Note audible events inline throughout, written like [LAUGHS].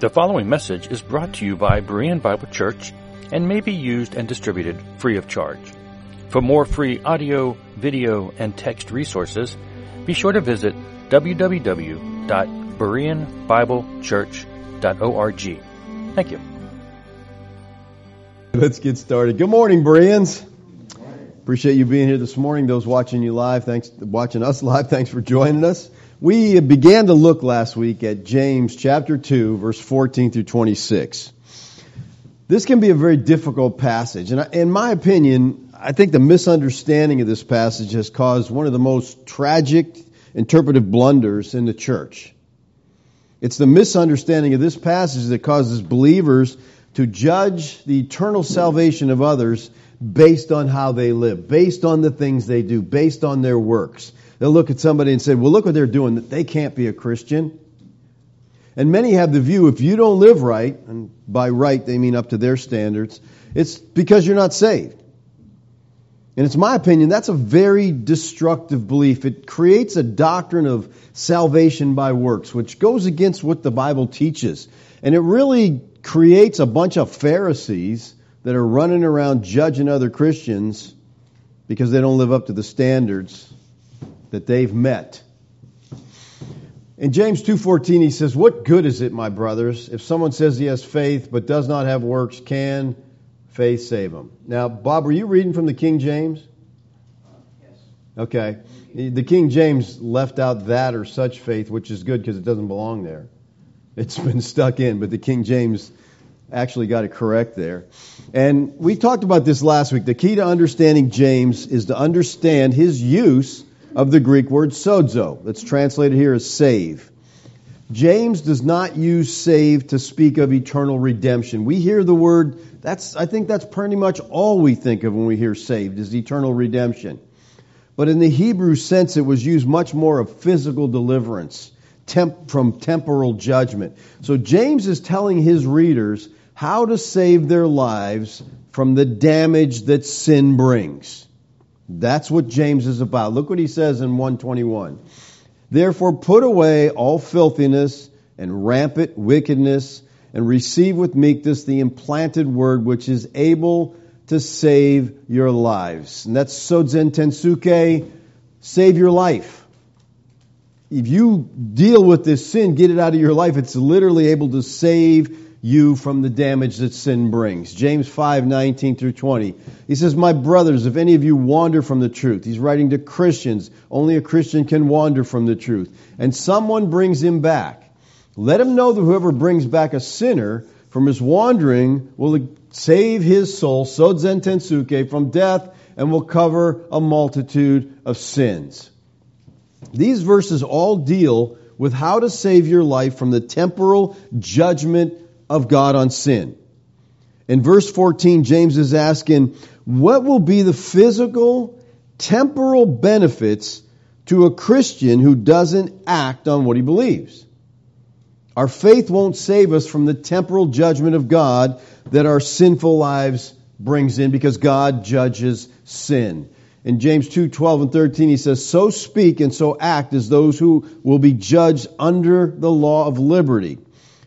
The following message is brought to you by Berean Bible Church and may be used and distributed free of charge. For more free audio, video, and text resources, be sure to visit www.bereanbiblechurch.org. Thank you. Let's get started. Good morning, Bereans. Appreciate you being here this morning. Those watching you live, thanks watching us live. Thanks for joining us. We began to look last week at James chapter 2, verse 14 through 26. This can be a very difficult passage. And in my opinion, I think the misunderstanding of this passage has caused one of the most tragic interpretive blunders in the church. It's the misunderstanding of this passage that causes believers to judge the eternal salvation of others based on how they live, based on the things they do, based on their works. They'll look at somebody and say, well, look what they're doing. They can't be a Christian. And many have the view if you don't live right, and by right they mean up to their standards, it's because you're not saved. And it's my opinion that's a very destructive belief. It creates a doctrine of salvation by works, which goes against what the Bible teaches. And it really creates a bunch of Pharisees that are running around judging other Christians because they don't live up to the standards that they've met. In James 2:14 he says, "What good is it, my brothers, if someone says he has faith but does not have works, can faith save him?" Now, Bob, were you reading from the King James? Yes. Okay. The King James left out that or such faith, which is good because it doesn't belong there. It's [LAUGHS] been stuck in, but the King James actually got it correct there. And we talked about this last week. The key to understanding James is to understand his use of the Greek word sozo, that's translated here as save. James does not use save to speak of eternal redemption. We hear the word, that's, I think that's pretty much all we think of when we hear saved, is eternal redemption. But in the Hebrew sense, it was used much more of physical deliverance temp, from temporal judgment. So James is telling his readers how to save their lives from the damage that sin brings. That's what James is about. Look what he says in 121. Therefore, put away all filthiness and rampant wickedness, and receive with meekness the implanted word which is able to save your lives. And that's sozen tensuke, save your life. If you deal with this sin, get it out of your life, it's literally able to save you from the damage that sin brings. James 5, 19 through 20. He says, My brothers, if any of you wander from the truth, he's writing to Christians. Only a Christian can wander from the truth. And someone brings him back. Let him know that whoever brings back a sinner from his wandering will save his soul, sozen tensuke, from death and will cover a multitude of sins. These verses all deal with how to save your life from the temporal judgment of God on sin. In verse 14, James is asking, what will be the physical, temporal benefits to a Christian who doesn't act on what he believes? Our faith won't save us from the temporal judgment of God that our sinful lives brings in because God judges sin. In James 2, 12 and 13, he says, So speak and so act as those who will be judged under the law of liberty.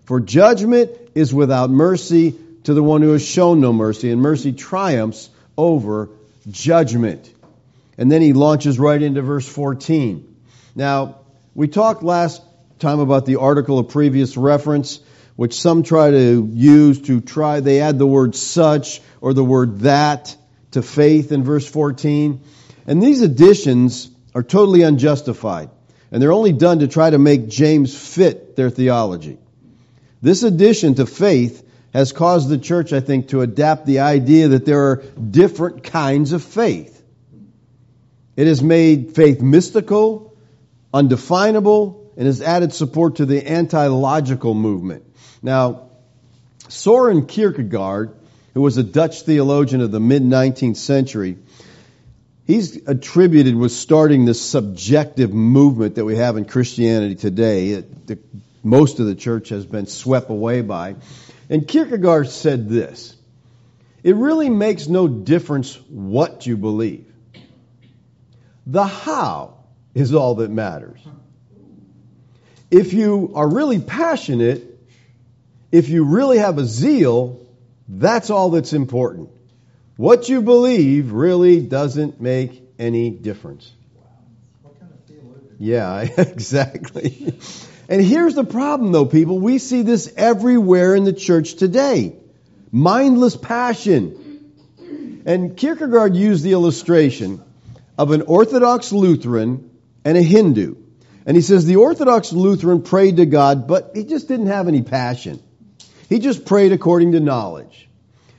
For judgment is without mercy to the one who has shown no mercy, and mercy triumphs over judgment. And then he launches right into verse 14. Now, we talked last time about the article of previous reference, which some try to use to try, they add the word such or the word that to faith in verse 14. And these additions are totally unjustified. And they're only done to try to make James fit their theology. This addition to faith has caused the church, I think, to adapt the idea that there are different kinds of faith. It has made faith mystical, undefinable, and has added support to the anti-logical movement. Now, Soren Kierkegaard, who was a Dutch theologian of the mid-19th century, he's attributed with starting this subjective movement that we have in Christianity today. the most of the church has been swept away by. And Kierkegaard said this It really makes no difference what you believe. The how is all that matters. If you are really passionate if you really have a zeal, that's all that's important. What you believe really doesn't make any difference. What kind of? Yeah, [LAUGHS] exactly. And here's the problem though, people. We see this everywhere in the church today. Mindless passion. And Kierkegaard used the illustration of an Orthodox Lutheran and a Hindu. And he says the Orthodox Lutheran prayed to God, but he just didn't have any passion. He just prayed according to knowledge.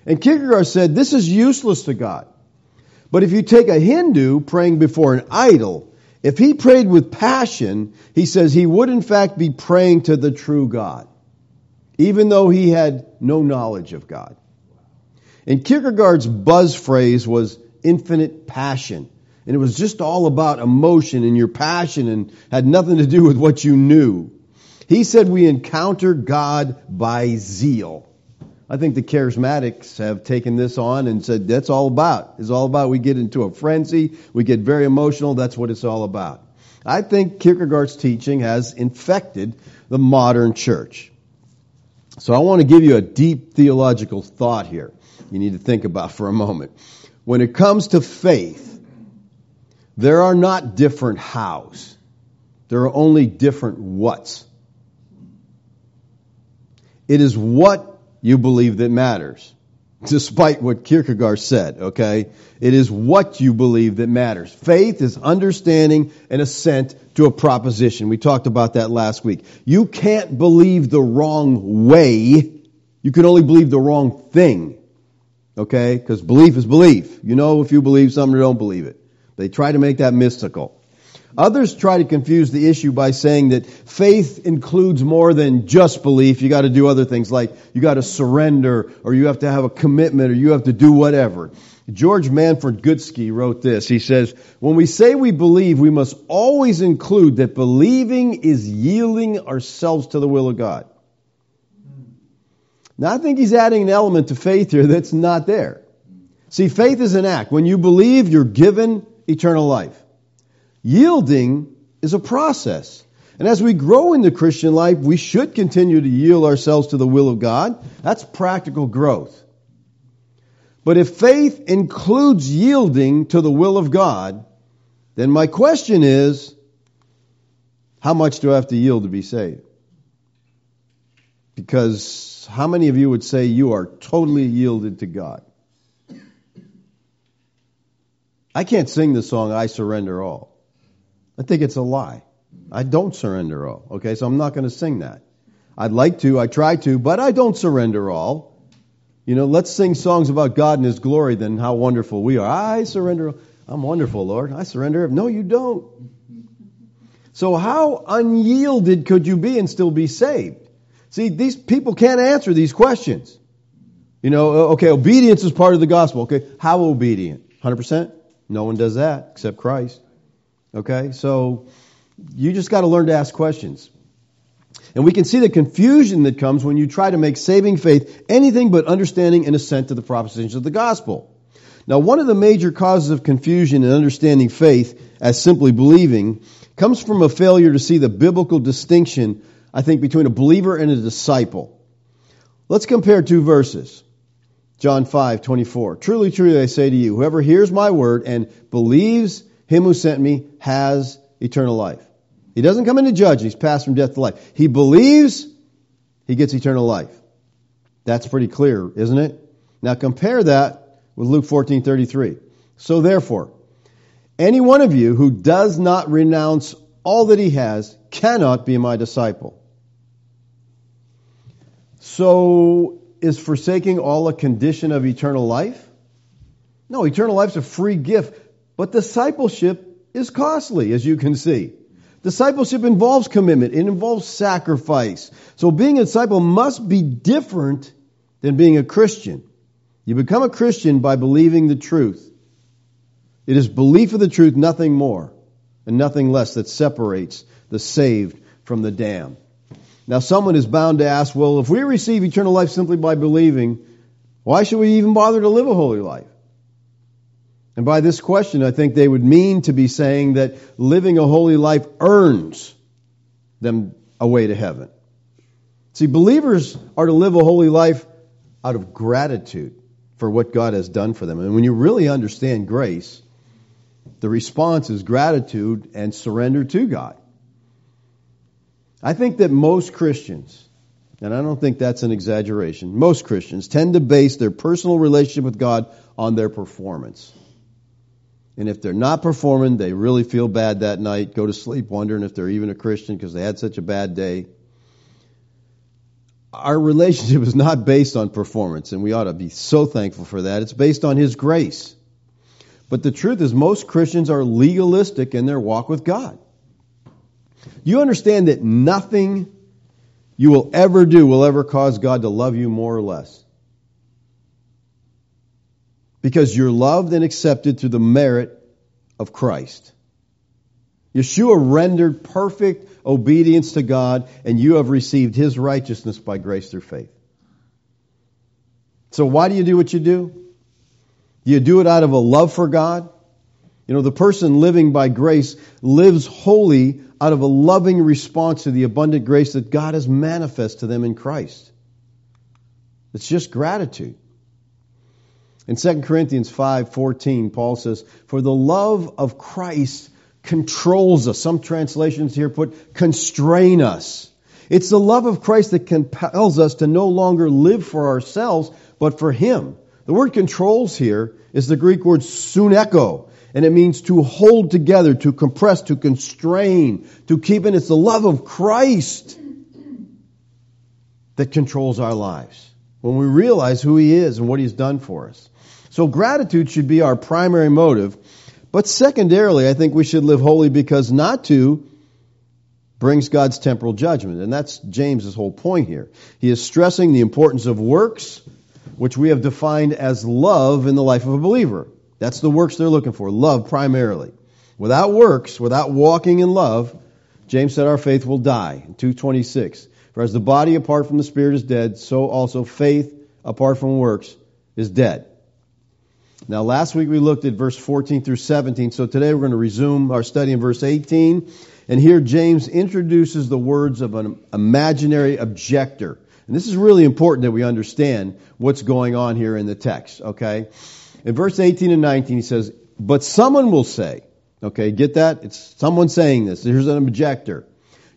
And Kierkegaard said this is useless to God. But if you take a Hindu praying before an idol, if he prayed with passion, he says he would in fact be praying to the true God, even though he had no knowledge of God. And Kierkegaard's buzz phrase was infinite passion. And it was just all about emotion and your passion and had nothing to do with what you knew. He said we encounter God by zeal. I think the charismatics have taken this on and said that's all about. It's all about we get into a frenzy, we get very emotional, that's what it's all about. I think Kierkegaard's teaching has infected the modern church. So I want to give you a deep theological thought here you need to think about for a moment. When it comes to faith, there are not different hows. There are only different whats. It is what you believe that matters. [LAUGHS] Despite what Kierkegaard said, okay? It is what you believe that matters. Faith is understanding and assent to a proposition. We talked about that last week. You can't believe the wrong way. You can only believe the wrong thing. Okay? Because belief is belief. You know if you believe something or don't believe it. They try to make that mystical. Others try to confuse the issue by saying that faith includes more than just belief. You got to do other things like you got to surrender or you have to have a commitment or you have to do whatever. George Manfred Gutsky wrote this. He says, when we say we believe, we must always include that believing is yielding ourselves to the will of God. Now I think he's adding an element to faith here that's not there. See, faith is an act. When you believe, you're given eternal life. Yielding is a process. And as we grow in the Christian life, we should continue to yield ourselves to the will of God. That's practical growth. But if faith includes yielding to the will of God, then my question is, how much do I have to yield to be saved? Because how many of you would say you are totally yielded to God? I can't sing the song, I surrender all. I think it's a lie. I don't surrender all. Okay, so I'm not going to sing that. I'd like to, I try to, but I don't surrender all. You know, let's sing songs about God and His glory, then how wonderful we are. I surrender. I'm wonderful, Lord. I surrender. No, you don't. So how unyielded could you be and still be saved? See, these people can't answer these questions. You know, okay, obedience is part of the gospel. Okay, how obedient? 100%? No one does that except Christ. Okay? So you just got to learn to ask questions. And we can see the confusion that comes when you try to make saving faith anything but understanding and assent to the propositions of the gospel. Now, one of the major causes of confusion in understanding faith as simply believing comes from a failure to see the biblical distinction, I think, between a believer and a disciple. Let's compare two verses. John 5, 24. Truly, truly, I say to you, whoever hears my word and believes him who sent me has eternal life. He doesn't come into judge, he's passed from death to life. He believes, he gets eternal life. That's pretty clear, isn't it? Now compare that with Luke 14:33. So therefore, any one of you who does not renounce all that he has cannot be my disciple. So is forsaking all a condition of eternal life? No, eternal life is a free gift. But discipleship is costly, as you can see. Discipleship involves commitment. It involves sacrifice. So being a disciple must be different than being a Christian. You become a Christian by believing the truth. It is belief of the truth, nothing more and nothing less that separates the saved from the damned. Now someone is bound to ask, well, if we receive eternal life simply by believing, why should we even bother to live a holy life? And by this question, I think they would mean to be saying that living a holy life earns them a way to heaven. See, believers are to live a holy life out of gratitude for what God has done for them. And when you really understand grace, the response is gratitude and surrender to God. I think that most Christians, and I don't think that's an exaggeration, most Christians tend to base their personal relationship with God on their performance. And if they're not performing, they really feel bad that night, go to sleep wondering if they're even a Christian because they had such a bad day. Our relationship is not based on performance, and we ought to be so thankful for that. It's based on His grace. But the truth is, most Christians are legalistic in their walk with God. You understand that nothing you will ever do will ever cause God to love you more or less because you're loved and accepted through the merit of Christ. Yeshua rendered perfect obedience to God, and you have received his righteousness by grace through faith. So, why do you do what you do? Do you do it out of a love for God? You know, the person living by grace lives wholly out of a loving response to the abundant grace that God has manifest to them in Christ. It's just gratitude. In 2 Corinthians 5:14, Paul says, "For the love of Christ controls us." Some translations here put constrain us. It's the love of Christ that compels us to no longer live for ourselves, but for him. The word controls here is the Greek word suneko, and it means to hold together, to compress, to constrain, to keep in. It's the love of Christ that controls our lives. When we realize who he is and what he's done for us. So gratitude should be our primary motive. But secondarily, I think we should live holy because not to brings God's temporal judgment. And that's James's whole point here. He is stressing the importance of works, which we have defined as love in the life of a believer. That's the works they're looking for, love primarily. Without works, without walking in love, James said our faith will die. 226. For as the body apart from the spirit is dead, so also faith apart from works is dead. Now, last week we looked at verse 14 through 17, so today we're going to resume our study in verse 18. And here James introduces the words of an imaginary objector. And this is really important that we understand what's going on here in the text, okay? In verse 18 and 19, he says, But someone will say, okay, get that? It's someone saying this. Here's an objector.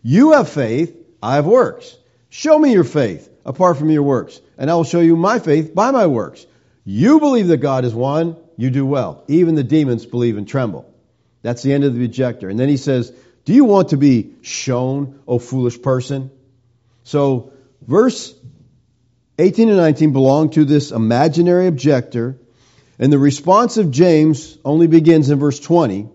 You have faith, I have works. Show me your faith apart from your works, and I will show you my faith by my works. You believe that God is one, you do well. Even the demons believe and tremble. That's the end of the objector. And then he says, Do you want to be shown, O foolish person? So, verse 18 and 19 belong to this imaginary objector, and the response of James only begins in verse 20.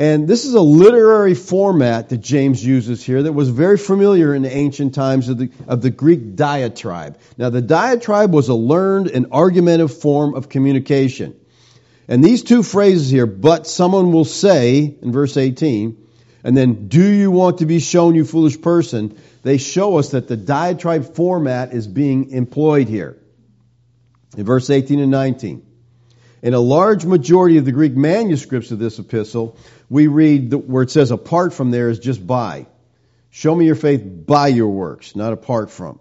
And this is a literary format that James uses here that was very familiar in the ancient times of the, of the Greek diatribe. Now, the diatribe was a learned and argumentative form of communication. And these two phrases here, but someone will say, in verse 18, and then, do you want to be shown, you foolish person? They show us that the diatribe format is being employed here. In verse 18 and 19. In a large majority of the Greek manuscripts of this epistle, we read where it says apart from there is just by. Show me your faith by your works, not apart from.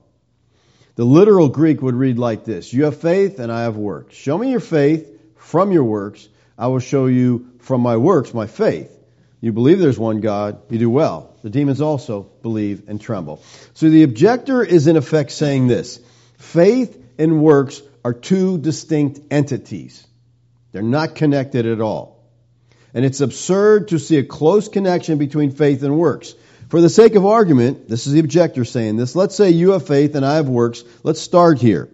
The literal Greek would read like this You have faith, and I have works. Show me your faith from your works. I will show you from my works my faith. You believe there's one God, you do well. The demons also believe and tremble. So the objector is in effect saying this faith and works are two distinct entities, they're not connected at all. And it's absurd to see a close connection between faith and works. For the sake of argument, this is the objector saying this. Let's say you have faith and I have works. Let's start here.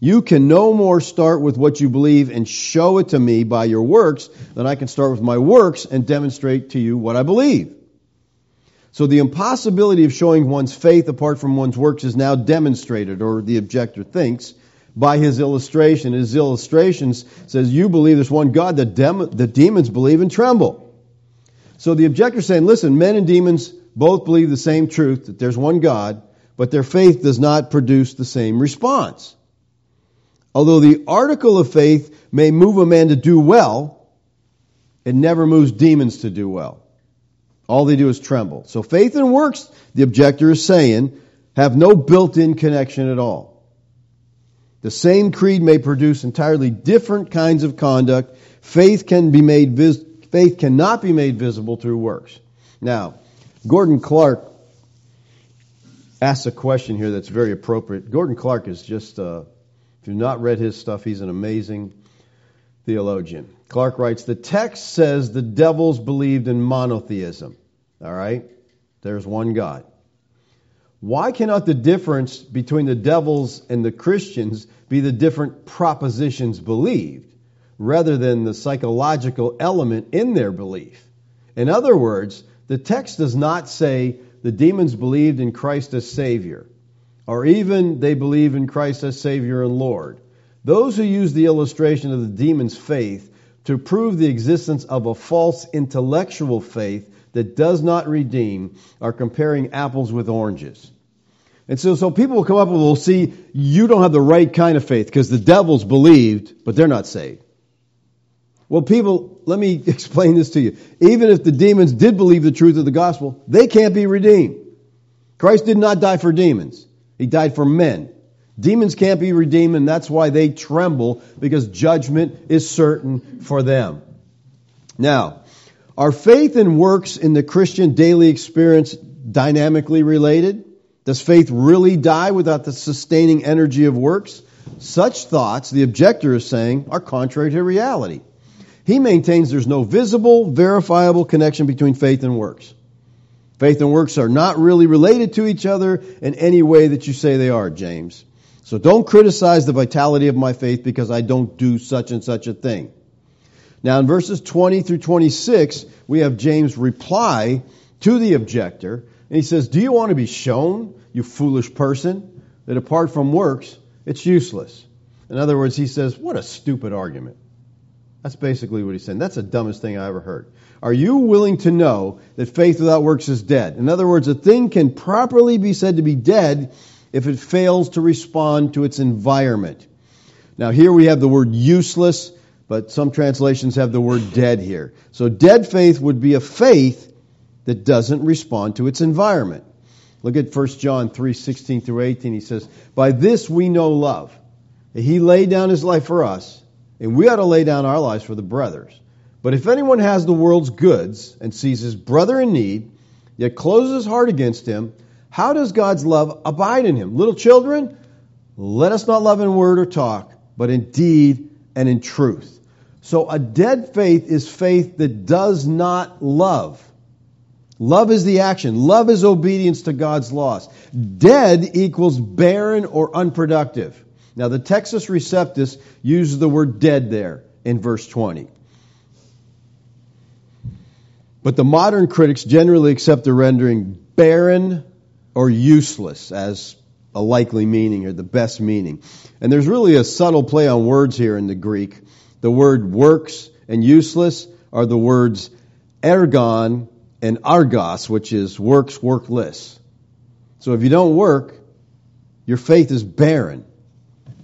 You can no more start with what you believe and show it to me by your works than I can start with my works and demonstrate to you what I believe. So the impossibility of showing one's faith apart from one's works is now demonstrated, or the objector thinks, by his illustration. His illustrations says, You believe there's one God, the, dem- the demons believe and tremble. So the objector is saying, Listen, men and demons both believe the same truth, that there's one God, but their faith does not produce the same response. Although the article of faith may move a man to do well, it never moves demons to do well. All they do is tremble. So faith and works, the objector is saying, have no built-in connection at all. The same creed may produce entirely different kinds of conduct. Faith can be made vis- faith cannot be made visible through works. Now, Gordon Clark asks a question here that's very appropriate. Gordon Clark is just, uh, if you've not read his stuff, he's an amazing theologian. Clark writes, the text says the devils believed in monotheism. All right? There's one God. Why cannot the difference between the devils and the Christians be the different propositions believed rather than the psychological element in their belief? In other words, the text does not say the demons believed in Christ as Savior, or even they believe in Christ as Savior and Lord. Those who use the illustration of the demon's faith to prove the existence of a false intellectual faith that does not redeem are comparing apples with oranges. And so, so people will come up and will see you don't have the right kind of faith because the devils believed, but they're not saved. Well, people, let me [LAUGHS] explain this to you. Even if the demons did believe the truth of the gospel, they can't be redeemed. Christ did not die for demons. He died for men. Demons can't be redeemed, and that's why they tremble because judgment is certain for them. Now, are faith and works in the Christian daily experience dynamically related? Does faith really die without the sustaining energy of works? Such thoughts, the objector is saying, are contrary to reality. He maintains there's no visible, verifiable connection between faith and works. Faith and works are not really related to each other in any way that you say they are, James. So don't criticize the vitality of my faith because I don't do such and such a thing. Now in verses 20 through 26, we have James reply to the objector, and he says, Do you want to be shown, you foolish person, that apart from works, it's useless? In other words, he says, What a stupid argument. That's basically what he's saying. That's the dumbest thing I ever heard. Are you willing to know that faith without works is dead? In other words, a thing can properly be said to be dead if it fails to respond to its environment. Now, here we have the word useless, but some translations have the word dead here. So, dead faith would be a faith that doesn't respond to its environment. Look at 1 John 3 16 through 18. He says, By this we know love. He laid down his life for us, and we ought to lay down our lives for the brothers. But if anyone has the world's goods and sees his brother in need, yet closes his heart against him, how does God's love abide in him? Little children, let us not love in word or talk, but in deed and in truth. So a dead faith is faith that does not love. Love is the action. Love is obedience to God's laws. Dead equals barren or unproductive. Now the Textus Receptus uses the word dead there in verse 20. But the modern critics generally accept the rendering barren or useless as a likely meaning or the best meaning. And there's really a subtle play on words here in the Greek. The word works and useless are the words ergon and argos, which is works, workless. So if you don't work, your faith is barren.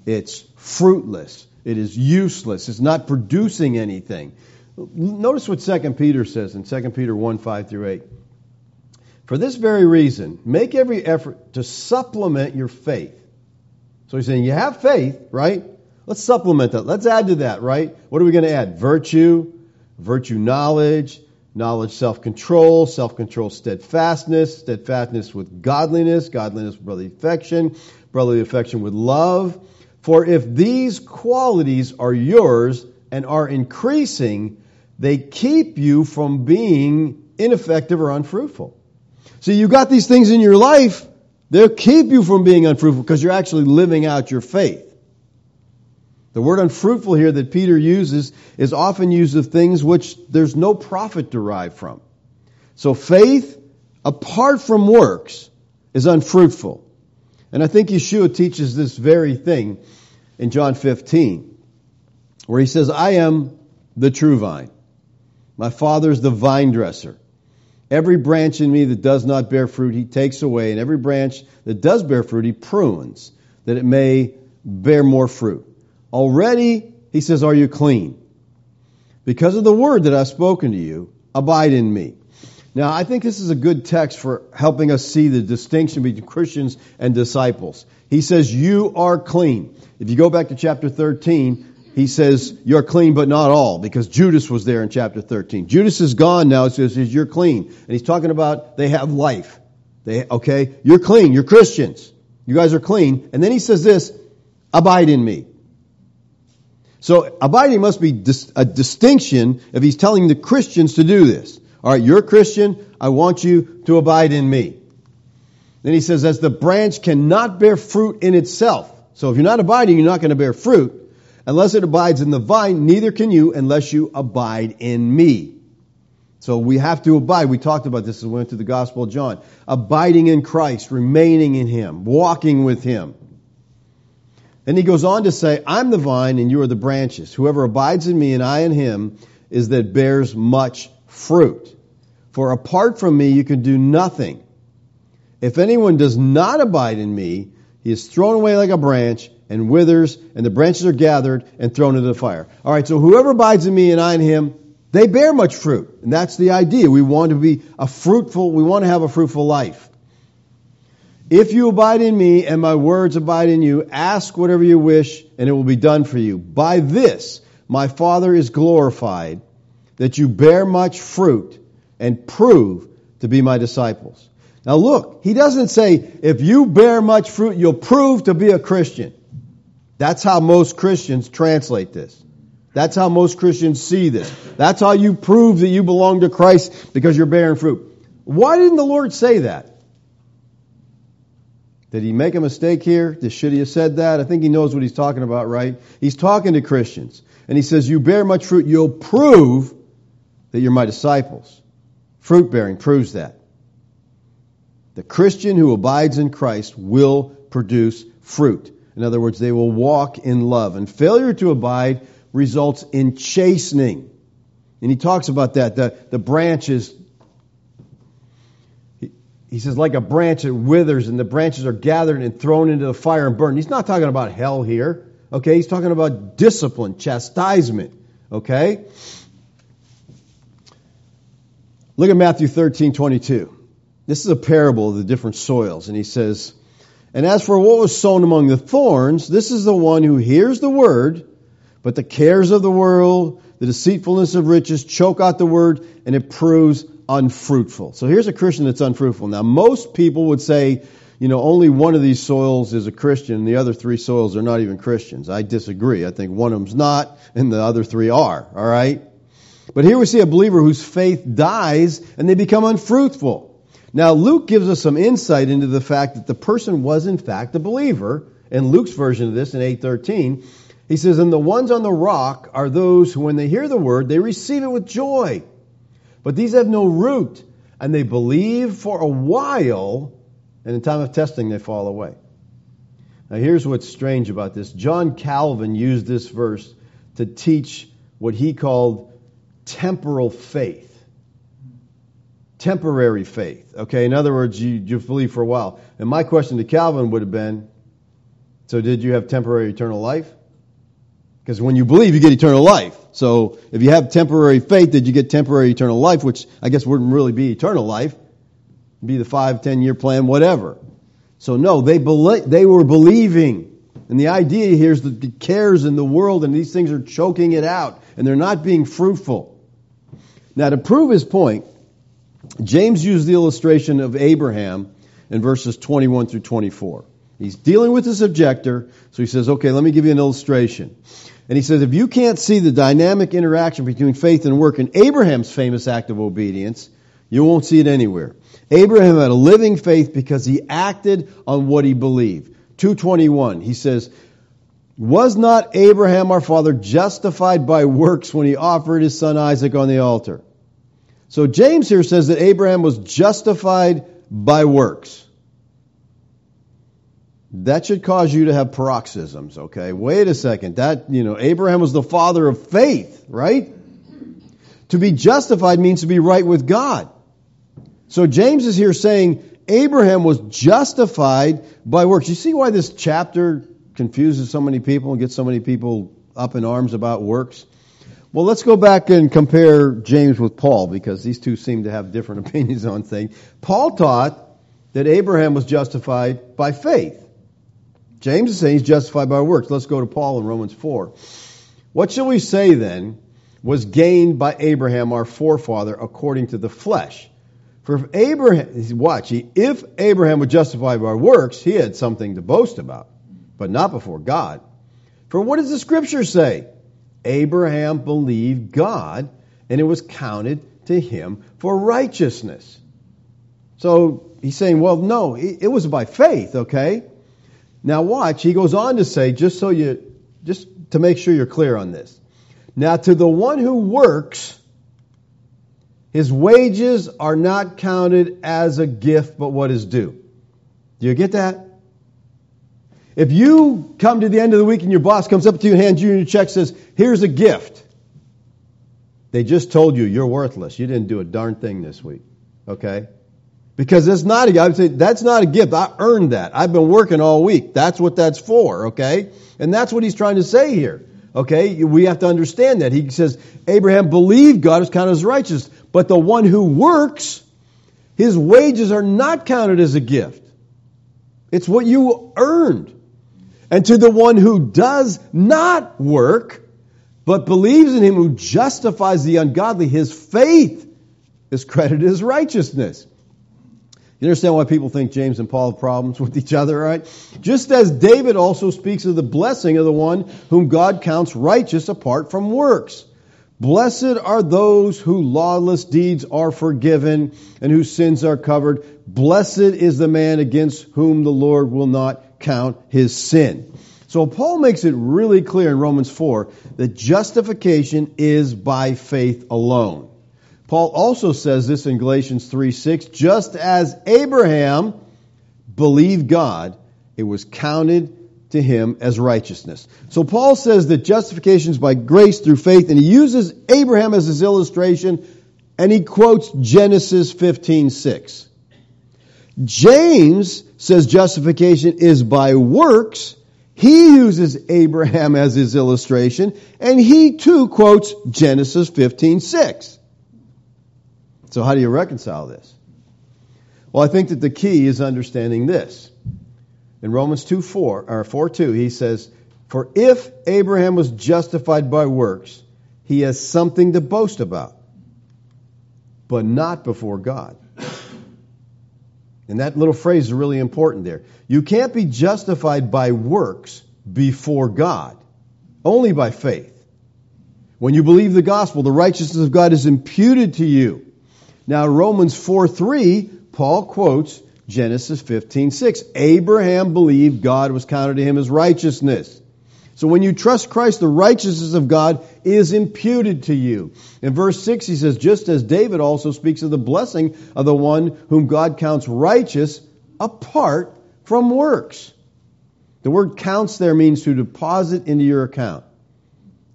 It's fruitless. It is useless. It's not producing anything. Notice what 2 Peter says in 2 Peter 1 5 through 8. For this very reason, make every effort to supplement your faith. So he's saying, you have faith, right? Let's supplement that. Let's add to that, right? What are we going to add? Virtue, virtue knowledge, knowledge self control, self control steadfastness, steadfastness with godliness, godliness with brotherly affection, brotherly affection with love. For if these qualities are yours and are increasing, they keep you from being ineffective or unfruitful. See, you got these things in your life, they'll keep you from being unfruitful because you're actually living out your faith. The word unfruitful here that Peter uses is often used of things which there's no profit derived from. So faith, apart from works, is unfruitful. And I think Yeshua teaches this very thing in John 15, where he says, I am the true vine. My father is the vine dresser. Every branch in me that does not bear fruit, he takes away, and every branch that does bear fruit, he prunes, that it may bear more fruit. Already, he says, are you clean? Because of the word that I've spoken to you, abide in me. Now, I think this is a good text for helping us see the distinction between Christians and disciples. He says, You are clean. If you go back to chapter 13, he says, You're clean, but not all, because Judas was there in chapter 13. Judas is gone now, He says, You're clean. And he's talking about they have life. They, okay, you're clean, you're Christians. You guys are clean. And then he says this, Abide in me. So abiding must be dis- a distinction if he's telling the Christians to do this. All right, you're a Christian. I want you to abide in me. Then he says, as the branch cannot bear fruit in itself. So if you're not abiding, you're not going to bear fruit. Unless it abides in the vine, neither can you unless you abide in me. So we have to abide. We talked about this as we went through the Gospel of John. Abiding in Christ, remaining in Him, walking with Him. Then he goes on to say, I'm the vine and you are the branches. Whoever abides in me and I in him is that bears much fruit. For apart from me, you can do nothing. If anyone does not abide in me, he is thrown away like a branch and withers, and the branches are gathered and thrown into the fire. All right, so whoever abides in me and I in him, they bear much fruit. And that's the idea. We want to be a fruitful, we want to have a fruitful life. If you abide in me and my words abide in you, ask whatever you wish and it will be done for you. By this, my Father is glorified that you bear much fruit and prove to be my disciples. Now look, he doesn't say, if you bear much fruit, you'll prove to be a Christian. That's how most Christians translate this. That's how most Christians see this. That's how you prove that you belong to Christ because you're bearing fruit. Why didn't the Lord say that? Did he make a mistake here? Should he have said that? I think he knows what he's talking about, right? He's talking to Christians. And he says, You bear much fruit, you'll prove that you're my disciples. Fruit bearing proves that. The Christian who abides in Christ will produce fruit. In other words, they will walk in love. And failure to abide results in chastening. And he talks about that. The, the branches, he, he says, like a branch, it withers, and the branches are gathered and thrown into the fire and burned. He's not talking about hell here. Okay, he's talking about discipline, chastisement. Okay? Look at Matthew 13, 22. This is a parable of the different soils. And he says, And as for what was sown among the thorns, this is the one who hears the word, but the cares of the world, the deceitfulness of riches choke out the word, and it proves unfruitful. So here's a Christian that's unfruitful. Now, most people would say, you know, only one of these soils is a Christian, and the other three soils are not even Christians. I disagree. I think one of them's not, and the other three are. All right? But here we see a believer whose faith dies and they become unfruitful. Now, Luke gives us some insight into the fact that the person was in fact a believer. In Luke's version of this in 813, he says, And the ones on the rock are those who, when they hear the word, they receive it with joy. But these have no root, and they believe for a while, and in time of testing, they fall away. Now, here's what's strange about this John Calvin used this verse to teach what he called temporal faith. Temporary faith. Okay, in other words, you, you believe for a while. And my question to Calvin would have been so did you have temporary eternal life? Because when you believe, you get eternal life. So if you have temporary faith, did you get temporary eternal life, which I guess wouldn't really be eternal life? Be the five, ten year plan, whatever. So no, they, they were believing. And the idea here is that the cares in the world and these things are choking it out and they're not being fruitful. Now, to prove his point, James used the illustration of Abraham in verses 21 through 24. He's dealing with his objector, so he says, okay, let me give you an illustration. And he says, if you can't see the dynamic interaction between faith and work in Abraham's famous act of obedience, you won't see it anywhere. Abraham had a living faith because he acted on what he believed. 221, he says, was not Abraham our father justified by works when he offered his son Isaac on the altar? So James here says that Abraham was justified by works. That should cause you to have paroxysms, okay? Wait a second. That, you know, Abraham was the father of faith, right? To be justified means to be right with God. So James is here saying Abraham was justified by works. You see why this chapter confuses so many people and gets so many people up in arms about works? Well, let's go back and compare James with Paul because these two seem to have different [LAUGHS] opinions on things. Paul taught that Abraham was justified by faith. James is saying he's justified by works. Let's go to Paul in Romans 4. What shall we say then was gained by Abraham, our forefather, according to the flesh? For if Abraham, watch, if Abraham was justified by works, he had something to boast about, but not before God. For what does the scripture say? Abraham believed God, and it was counted to him for righteousness. So he's saying, well, no, it was by faith, okay? Now watch, he goes on to say, just so you, just to make sure you're clear on this. Now to the one who works, his wages are not counted as a gift, but what is due. Do you get that? If you come to the end of the week and your boss comes up to you and hands you your check says, here's a gift. They just told you you're worthless. You didn't do a darn thing this week. Okay? Because it's not a, I would say, that's not a gift. I earned that. I've been working all week. That's what that's for. Okay? And that's what he's trying to say here. Okay? We have to understand that. He says, Abraham believed God is counted as righteous. But the one who works, his wages are not counted as a gift. It's what you earned. And to the one who does not work, but believes in him who justifies the ungodly, his faith is credited as righteousness. You understand why people think James and Paul have problems with each other, right? Just as David also speaks of the blessing of the one whom God counts righteous apart from works. Blessed are those whose lawless deeds are forgiven and whose sins are covered. Blessed is the man against whom the Lord will not count his sin. So Paul makes it really clear in Romans 4 that justification is by faith alone. Paul also says this in Galatians 3 6, just as Abraham believed God, it was counted to him as righteousness. So Paul says that justification is by grace through faith, and he uses Abraham as his illustration, and he quotes Genesis 15:6. James says justification is by works. He uses Abraham as his illustration, and he too quotes Genesis 15:6. So how do you reconcile this? Well, I think that the key is understanding this. In Romans 2 4, or 4 2, he says, For if Abraham was justified by works, he has something to boast about, but not before God. And that little phrase is really important there. You can't be justified by works before God, only by faith. When you believe the gospel, the righteousness of God is imputed to you. Now, Romans 4 3, Paul quotes Genesis 15:6. Abraham believed God was counted to him as righteousness. So when you trust Christ, the righteousness of God is imputed to you. In verse 6, he says, just as David also speaks of the blessing of the one whom God counts righteous apart from works. The word counts there means to deposit into your account.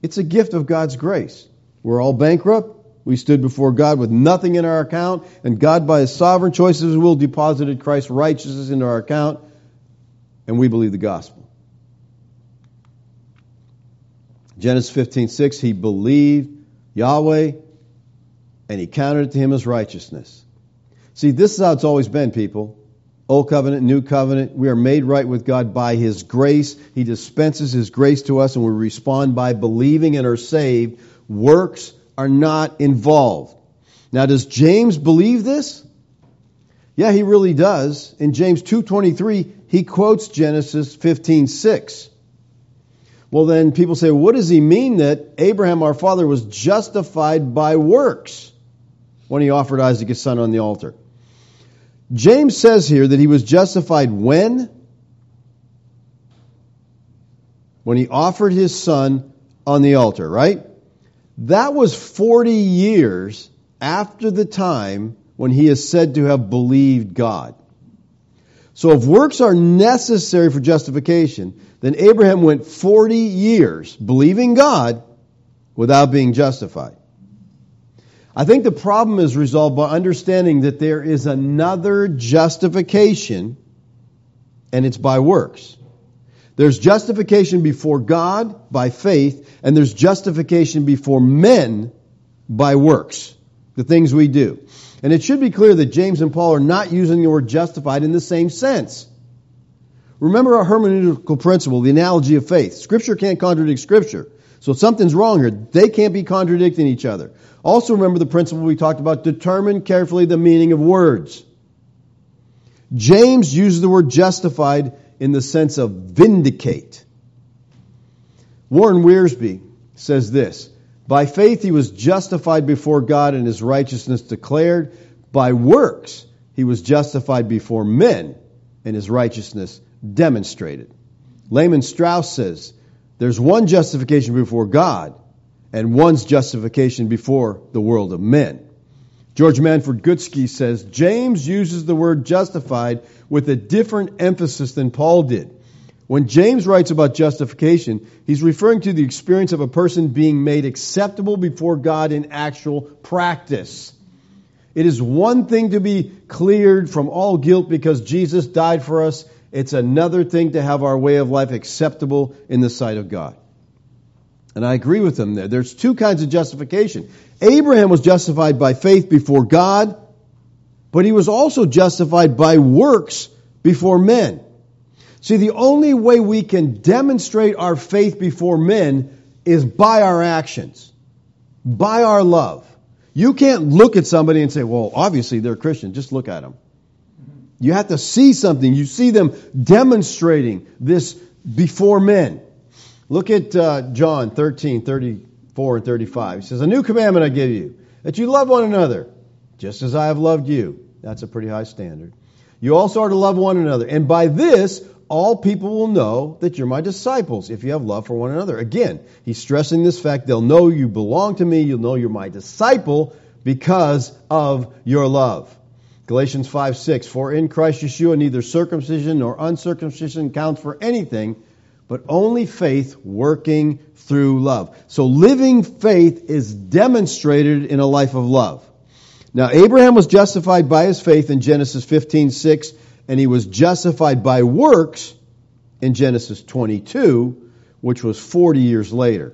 It's a gift of God's grace. We're all bankrupt. We stood before God with nothing in our account, and God, by His sovereign choices, will deposited Christ's righteousness into our account, and we believe the gospel. Genesis 15, 6, he believed Yahweh, and he counted it to him as righteousness. See, this is how it's always been, people. Old covenant, new covenant, we are made right with God by His grace. He dispenses His grace to us, and we respond by believing and are saved. Works are not involved. Now, does James believe this? Yeah, he really does. In James 2.23, he quotes Genesis 15.6. Well, then people say, what does he mean that Abraham, our father, was justified by works when he offered Isaac his son on the altar? James says here that he was justified when? When he offered his son on the altar, right? That was 40 years after the time when he is said to have believed God. So if works are necessary for justification, then Abraham went 40 years believing God without being justified. I think the problem is resolved by understanding that there is another justification, and it's by works. There's justification before God by faith, and there's justification before men by works, the things we do. And it should be clear that James and Paul are not using the word justified in the same sense. Remember our hermeneutical principle, the analogy of faith. Scripture can't contradict Scripture. So something's wrong here. They can't be contradicting each other. Also remember the principle we talked about, determine carefully the meaning of words. James uses the word justified in the sense of vindicate. Warren Wiersbe says this By faith he was justified before God and his righteousness declared. By works he was justified before men and his righteousness demonstrated. Lehman Strauss says there's one justification before God and one's justification before the world of men. George Manford Gutzke says James uses the word justified with a different emphasis than Paul did. When James writes about justification, he's referring to the experience of a person being made acceptable before God in actual practice. It is one thing to be cleared from all guilt because Jesus died for us. It's another thing to have our way of life acceptable in the sight of God. And I agree with him there. There's two kinds of justification. Abraham was justified by faith before God, but he was also justified by works before men. See, the only way we can demonstrate our faith before men is by our actions, by our love. You can't look at somebody and say, well, obviously they're Christian. Just look at them. You have to see something. You see them demonstrating this before men. Look at uh, John 13, 34 and 35. He says, A new commandment I give you, that you love one another, just as I have loved you. That's a pretty high standard. You also are to love one another. And by this, all people will know that you're my disciples if you have love for one another. Again, he's stressing this fact they'll know you belong to me, you'll know you're my disciple because of your love. Galatians 5 6, for in Christ Yeshua neither circumcision nor uncircumcision counts for anything but only faith working through love. So living faith is demonstrated in a life of love. Now Abraham was justified by his faith in Genesis 15:6 and he was justified by works in Genesis 22, which was 40 years later.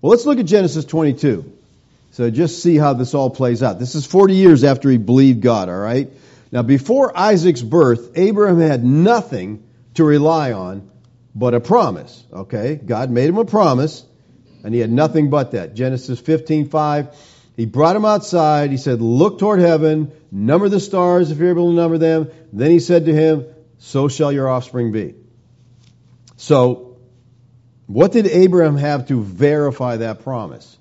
Well, let's look at Genesis 22. So just see how this all plays out. This is 40 years after he believed God, all right? Now, before Isaac's birth, Abraham had nothing to rely on but a promise. Okay? God made him a promise, and he had nothing but that. Genesis 15:5. He brought him outside. He said, Look toward heaven, number the stars if you're able to number them. Then he said to him, So shall your offspring be. So, what did Abraham have to verify that promise?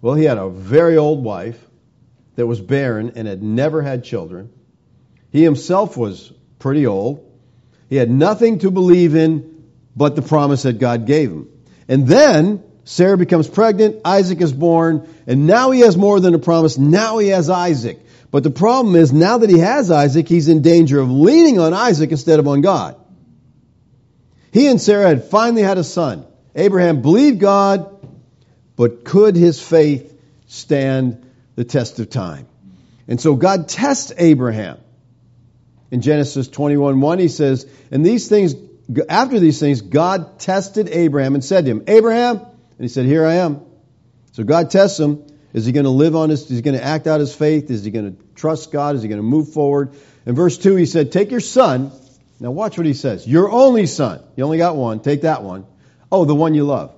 Well, he had a very old wife that was barren and had never had children. He himself was pretty old. He had nothing to believe in but the promise that God gave him. And then Sarah becomes pregnant, Isaac is born, and now he has more than a promise. Now he has Isaac. But the problem is, now that he has Isaac, he's in danger of leaning on Isaac instead of on God. He and Sarah had finally had a son. Abraham believed God, but could his faith stand the test of time? And so God tests Abraham in Genesis 21 1, he says, And these things, after these things, God tested Abraham and said to him, Abraham, and he said, Here I am. So God tests him. Is he going to live on his, is he going to act out his faith? Is he going to trust God? Is he going to move forward? In verse 2, he said, Take your son. Now watch what he says. Your only son. You only got one. Take that one. Oh, the one you love.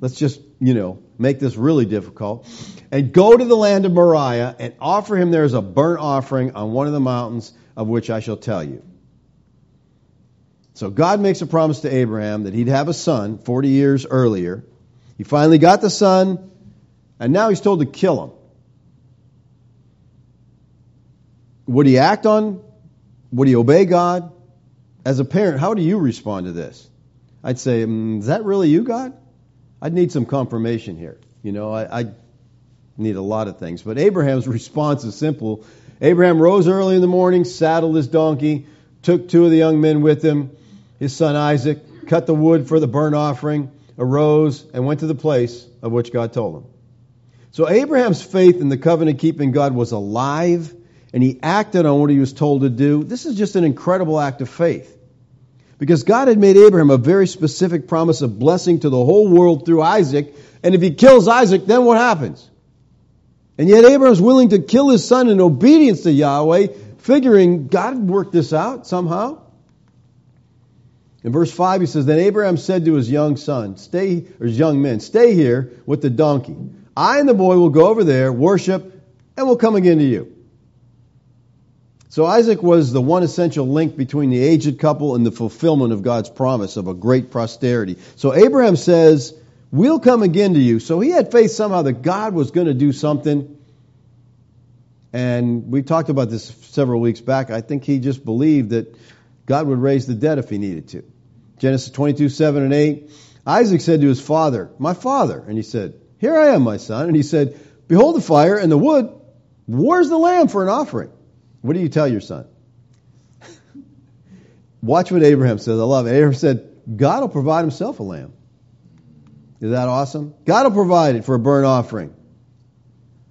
Let's just, you know, make this really difficult. And go to the land of Moriah and offer him there as a burnt offering on one of the mountains of which I shall tell you. So God makes a promise to Abraham that he'd have a son 40 years earlier. He finally got the son, and now he's told to kill him. Would he act on? Would he obey God? As a parent, how do you respond to this? I'd say, mm, is that really you, God? I'd need some confirmation here. You know, I, I need a lot of things. But Abraham's [LAUGHS] response is simple. Abraham rose early in the morning, saddled his donkey, took two of the young men with him, his son Isaac, cut the wood for the burnt offering, arose, and went to the place of which God told him. So Abraham's faith in the covenant keeping God was alive, and he acted on what he was told to do. This is just an incredible act of faith. Because God had made Abraham a very specific promise of blessing to the whole world through Isaac. And if he kills Isaac, then what happens? And yet Abraham's willing to kill his son in obedience to Yahweh, figuring God would work this out somehow. In verse 5, he says, Then Abraham said to his young son, stay, or his young men, stay here with the donkey. I and the boy will go over there, worship, and we'll come again to you. So Isaac was the one essential link between the aged couple and the fulfillment of God's promise of a great posterity. So Abraham says, We'll come again to you. So he had faith somehow that God was going to do something. And we talked about this several weeks back. I think he just believed that God would raise the dead if he needed to. Genesis 22, 7 and 8. Isaac said to his father, My father. And he said, Here I am, my son. And he said, Behold the fire and the wood. Where's the lamb for an offering? What do you tell your son? [LAUGHS] Watch what Abraham says. I love it. Abraham said, God will provide himself a lamb. Is that awesome? God will provide it for a burnt offering.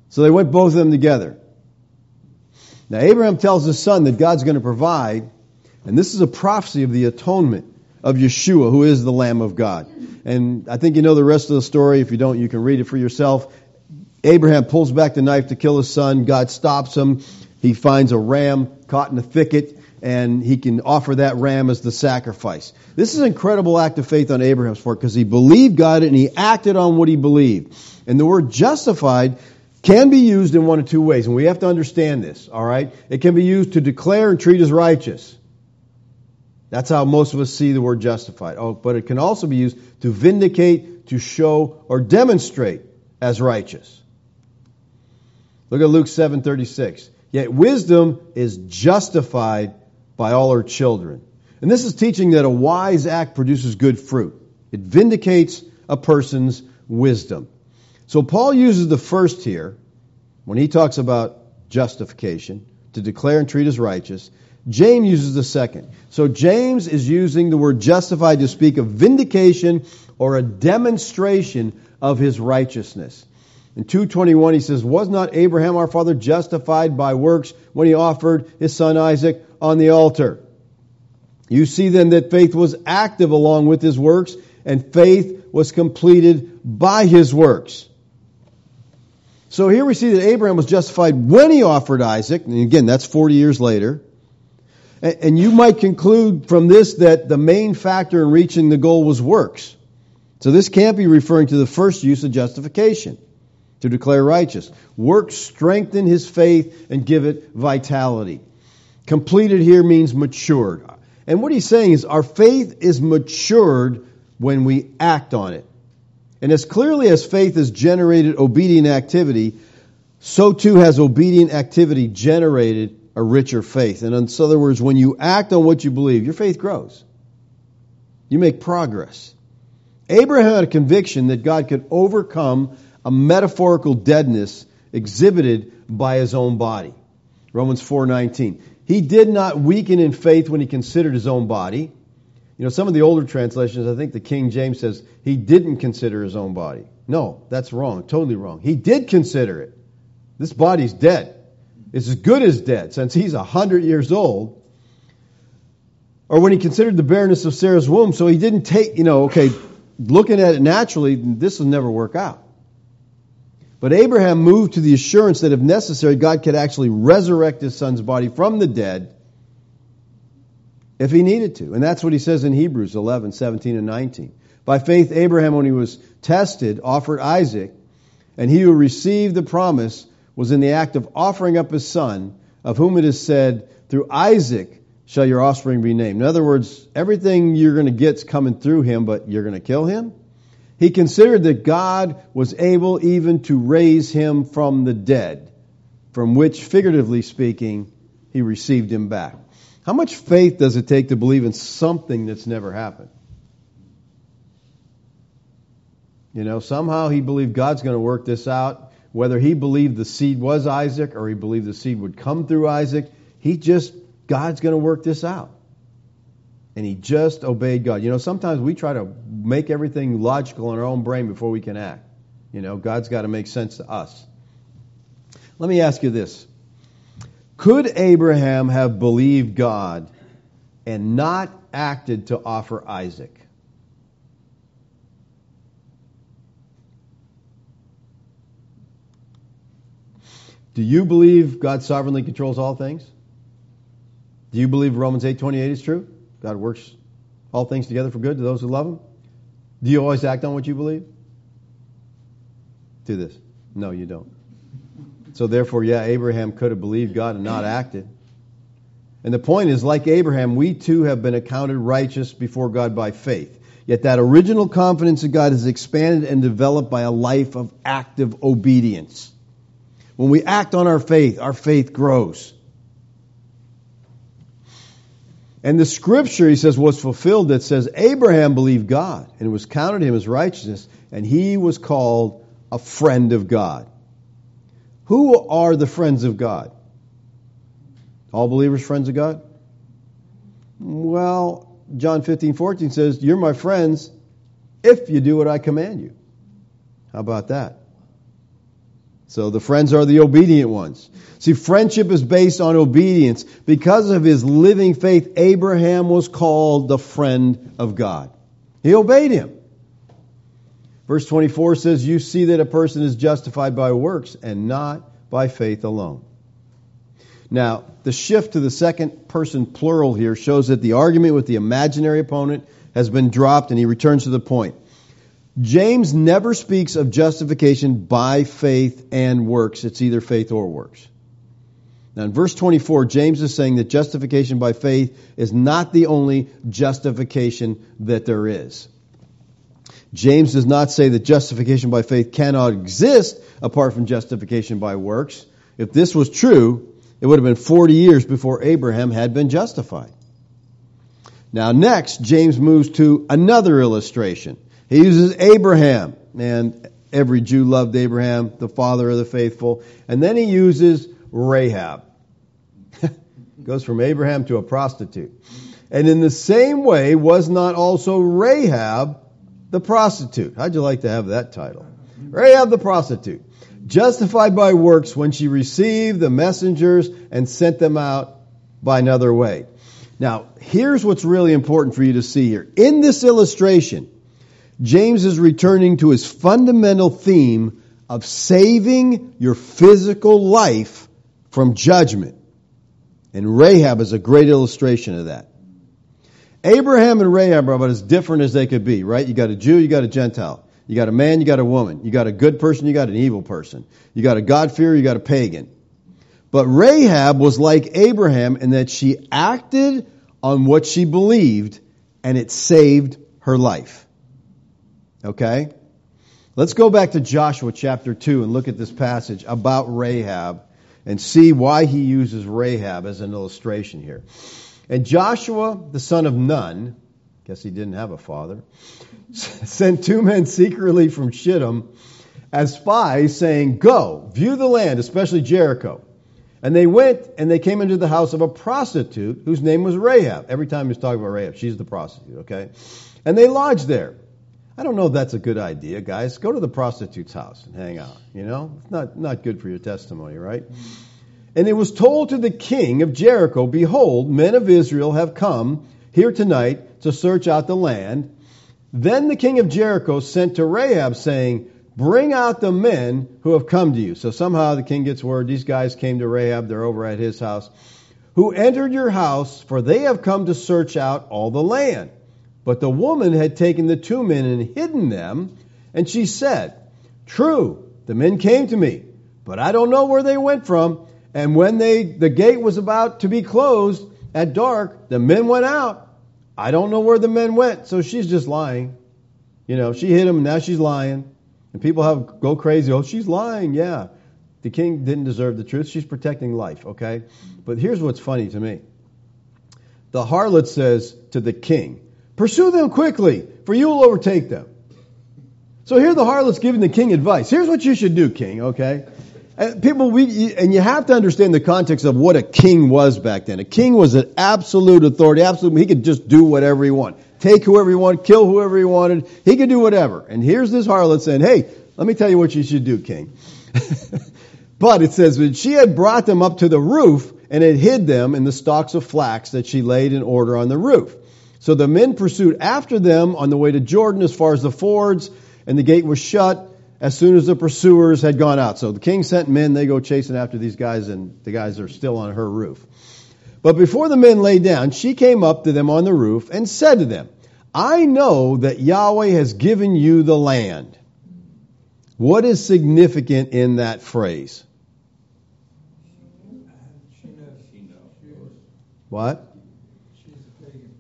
So they went both of them together. Now Abraham tells his son that God's going to provide, and this is a prophecy of the atonement of Yeshua, who is the Lamb of God. And I think you know the rest of the story. If you don't, you can read it for yourself. Abraham pulls back the knife to kill his son. God stops him. He finds a ram caught in a thicket, and he can offer that ram as the sacrifice. This is an incredible act of faith on Abraham's part because he believed God and he acted on what he believed. And the word justified can be used in one of two ways, and we have to understand this, all right? It can be used to declare and treat as righteous. That's how most of us see the word justified. Oh, but it can also be used to vindicate, to show, or demonstrate as righteous. Look at Luke 7:36. Yet wisdom is justified by all her children. And this is teaching that a wise act produces good fruit. It vindicates a person's wisdom. So Paul uses the first here when he talks about justification to declare and treat as righteous. James uses the second. So James is using the word justified to speak of vindication or a demonstration of his righteousness. In 221 he says, Was not Abraham our father justified by works when he offered his son Isaac on the altar? You see then that faith was active along with his works, and faith was completed by his works. So here we see that Abraham was justified when he offered Isaac, and again, that's 40 years later. And you might conclude from this that the main factor in reaching the goal was works. So this can't be referring to the first use of justification to declare righteous. Works strengthen his faith and give it vitality. Completed here means matured. And what he's saying is our faith is matured when we act on it. And as clearly as faith has generated obedient activity, so too has obedient activity generated a richer faith. And in other words, when you act on what you believe, your faith grows. You make progress. Abraham had a conviction that God could overcome a metaphorical deadness exhibited by his own body. Romans 4:19. He did not weaken in faith when he considered his own body. You know, some of the older translations, I think the King James says he didn't consider his own body. No, that's wrong, totally wrong. He did consider it. This body's dead. It's as good as dead since he's a hundred years old. Or when he considered the barrenness of Sarah's womb, so he didn't take, you know, okay, looking at it naturally, this will never work out. But Abraham moved to the assurance that if necessary, God could actually resurrect his son's body from the dead if he needed to. And that's what he says in Hebrews 11, 17, and 19. By faith, Abraham, when he was tested, offered Isaac, and he who received the promise was in the act of offering up his son, of whom it is said, Through Isaac shall your offspring be named. In other words, everything you're going to get is coming through him, but you're going to kill him? He considered that God was able even to raise him from the dead, from which, figuratively speaking, he received him back. How much faith does it take to believe in something that's never happened? You know, somehow he believed God's going to work this out. Whether he believed the seed was Isaac or he believed the seed would come through Isaac, he just, God's going to work this out and he just obeyed God. You know, sometimes we try to make everything logical in our own brain before we can act. You know, God's got to make sense to us. Let me ask you this Could Abraham have believed God and not acted to offer Isaac. Do you believe God sovereignly controls all things? Do you believe Romans 8:28 is true? God works all things together for good to those who love him? Do you always act on what you believe? Do this. No, you don't. So therefore, yeah, Abraham could have believed God and not acted. And the point is, like Abraham, we too have been accounted righteous before God by faith. Yet that original confidence in God is expanded and developed by a life of active obedience. When we act on our faith, our faith grows. And the scripture, he says, was fulfilled that says, Abraham believed God, and it was counted him as righteousness, and he was called a friend of God. Who are the friends of God? All believers friends of God? Well, John 15, 14 says, You're my friends if you do what I command you. How about that? So the friends are the obedient ones. See, friendship is based on obedience. Because of his living faith, Abraham was called the friend of God. He obeyed him. Verse 24 says, You see that a person is justified by works and not by faith alone. Now, the shift to the second person plural here shows that the argument with the imaginary opponent has been dropped and he returns to the point. James never speaks of justification by faith and works. It's either faith or works. Now, in verse 24, James is saying that justification by faith is not the only justification that there is. James does not say that justification by faith cannot exist apart from justification by works. If this was true, it would have been 40 years before Abraham had been justified. Now, next, James moves to another illustration. He uses Abraham, and every Jew loved Abraham, the father of the faithful. And then he uses Rahab. [LAUGHS] Goes from Abraham to a prostitute. And in the same way, was not also Rahab the prostitute? How'd you like to have that title? Rahab the prostitute. Justified by works when she received the messengers and sent them out by another way. Now, here's what's really important for you to see here. In this illustration, James is returning to his fundamental theme of saving your physical life from judgment. And Rahab is a great illustration of that. Abraham and Rahab are about as different as they could be, right? You got a Jew, you got a Gentile. You got a man, you got a woman. You got a good person, you got an evil person. You got a God-fearer, you got a pagan. But Rahab was like Abraham in that she acted on what she believed and it saved her life. Okay? Let's go back to Joshua chapter 2 and look at this passage about Rahab and see why he uses Rahab as an illustration here. And Joshua, the son of Nun, guess he didn't have a father, [LAUGHS] sent two men secretly from Shittim as spies, saying, Go, view the land, especially Jericho. And they went and they came into the house of a prostitute whose name was Rahab. Every time he's talking about Rahab, she's the prostitute, okay? And they lodged there. I don't know if that's a good idea, guys. Go to the prostitute's house and hang out. You know, it's not, not good for your testimony, right? And it was told to the king of Jericho, Behold, men of Israel have come here tonight to search out the land. Then the king of Jericho sent to Rahab, saying, Bring out the men who have come to you. So somehow the king gets word these guys came to Rahab, they're over at his house, who entered your house, for they have come to search out all the land. But the woman had taken the two men and hidden them, and she said, True, the men came to me, but I don't know where they went from. And when they the gate was about to be closed at dark, the men went out. I don't know where the men went, so she's just lying. You know, she hid them, and now she's lying. And people have go crazy. Oh, she's lying. Yeah, the king didn't deserve the truth. She's protecting life. Okay, but here's what's funny to me. The harlot says to the king, Pursue them quickly, for you will overtake them. So here the harlot's giving the king advice. Here's what you should do, king, okay? And people, we, and you have to understand the context of what a king was back then. A king was an absolute authority, absolute, he could just do whatever he wanted. Take whoever he wanted, kill whoever he wanted, he could do whatever. And here's this harlot saying, hey, let me tell you what you should do, king. [LAUGHS] but it says that she had brought them up to the roof and had hid them in the stalks of flax that she laid in order on the roof. So the men pursued after them on the way to Jordan as far as the fords, and the gate was shut as soon as the pursuers had gone out. So the king sent men, they go chasing after these guys, and the guys are still on her roof. But before the men lay down, she came up to them on the roof and said to them, I know that Yahweh has given you the land. What is significant in that phrase? She knows. She knows. What?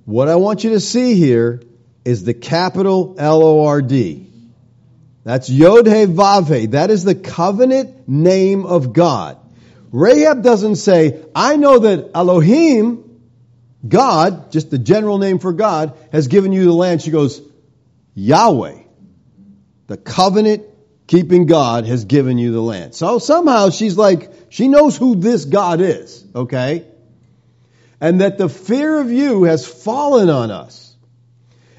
What I want you to see here is the capital L O R D. That's Yod He Vav. That is the covenant name of God. Rahab doesn't say, I know that Elohim, God, just the general name for God, has given you the land. She goes, Yahweh, the covenant keeping God has given you the land. So somehow she's like, she knows who this God is, okay? And that the fear of you has fallen on us.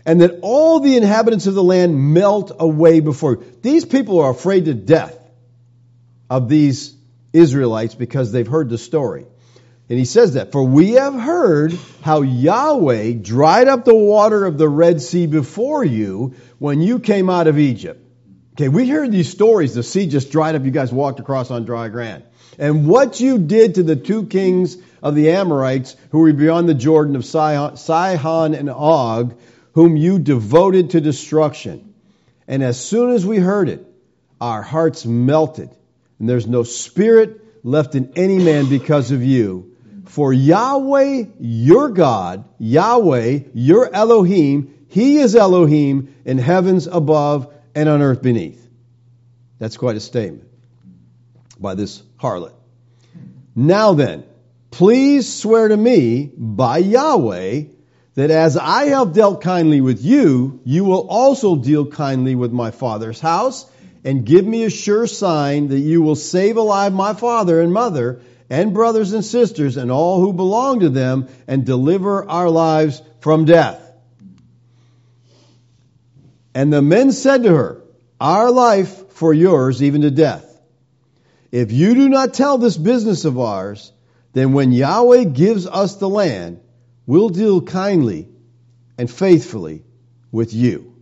And that all the inhabitants of the land melt away before you. These people are afraid to death of these Israelites because they've heard the story. And he says that, for we have heard how Yahweh dried up the water of the Red Sea before you when you came out of Egypt. Okay, we heard these stories. The sea just dried up. You guys walked across on dry ground. And what you did to the two kings of the Amorites who were beyond the Jordan of Sihon, and Og, whom you devoted to destruction. And as soon as we heard it, our hearts melted. And there's no spirit left in any man because of you. For Yahweh, your God, Yahweh, your Elohim, He is Elohim in heavens above and on earth beneath. That's quite a statement by this harlot. Now then, please swear to me by Yahweh that as I have dealt kindly with you, you will also deal kindly with my father's house, and give me a sure sign that you will save alive my father and mother, and brothers and sisters, and all who belong to them, and deliver our lives from death. And the men said to her, Our life for yours, even to death. If you do not tell this business of ours, then when Yahweh gives us the land, we'll deal kindly and faithfully with you.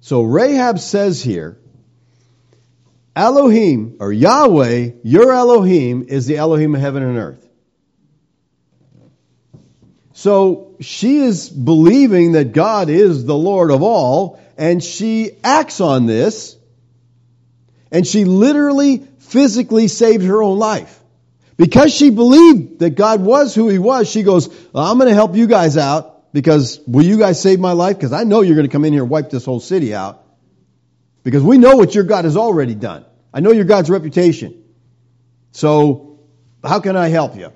So Rahab says here, Elohim, or Yahweh, your Elohim, is the Elohim of heaven and earth. So she is believing that God is the Lord of all, and she acts on this, and she literally, physically saved her own life. Because she believed that God was who He was, she goes, well, I'm going to help you guys out because will you guys save my life? Because I know you're going to come in here and wipe this whole city out. Because we know what your God has already done. I know your God's reputation. So, how can I help you?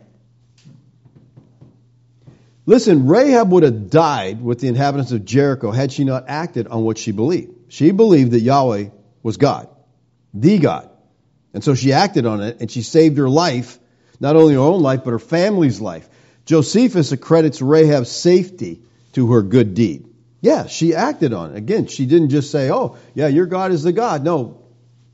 Listen, Rahab would have died with the inhabitants of Jericho had she not acted on what she believed. She believed that Yahweh was God, the God. And so she acted on it and she saved her life not only her own life, but her family's life. Josephus accredits Rahab's safety to her good deed. Yeah, she acted on it. Again, she didn't just say, oh, yeah, your God is the God. No,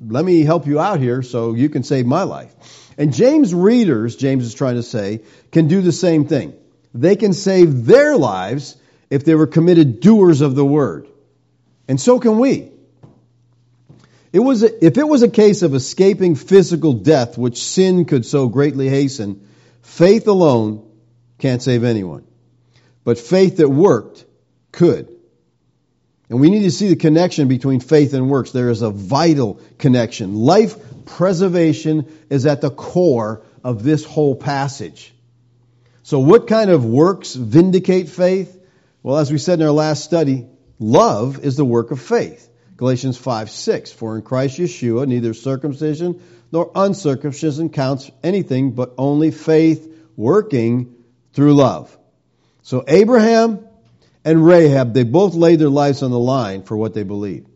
let me help you out here so you can save my life. And James readers, James is trying to say, can do the same thing. They can save their lives if they were committed doers of the word. And so can we. It was a, if it was a case of escaping physical death, which sin could so greatly hasten, faith alone can't save anyone. But faith that worked could. And we need to see the connection between faith and works. There is a vital connection. Life preservation is at the core of this whole passage. So what kind of works vindicate faith? Well, as we said in our last study, love is the work of faith. Galatians 5 6. For in Christ Yeshua, neither circumcision nor uncircumcision counts anything, but only faith working through love. So Abraham and Rahab, they both laid their lives on the line for what they believed.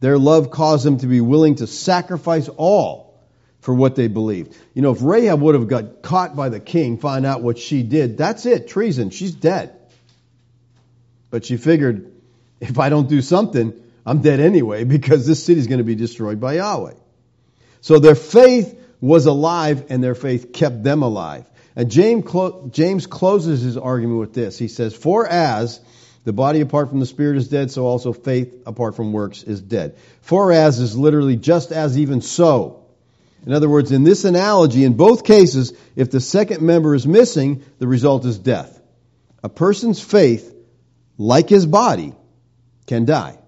Their love caused them to be willing to sacrifice all for what they believed. You know, if Rahab would have got caught by the king, find out what she did, that's it, treason, she's dead. But she figured, if I don't do something, I'm dead anyway because this city is going to be destroyed by Yahweh. So their faith was alive and their faith kept them alive. And James, clo- James closes his argument with this. He says, For as the body apart from the spirit is dead, so also faith apart from works is dead. For as is literally just as even so. In other words, in this analogy, in both cases, if the second member is missing, the result is death. A person's faith, like his body, can die.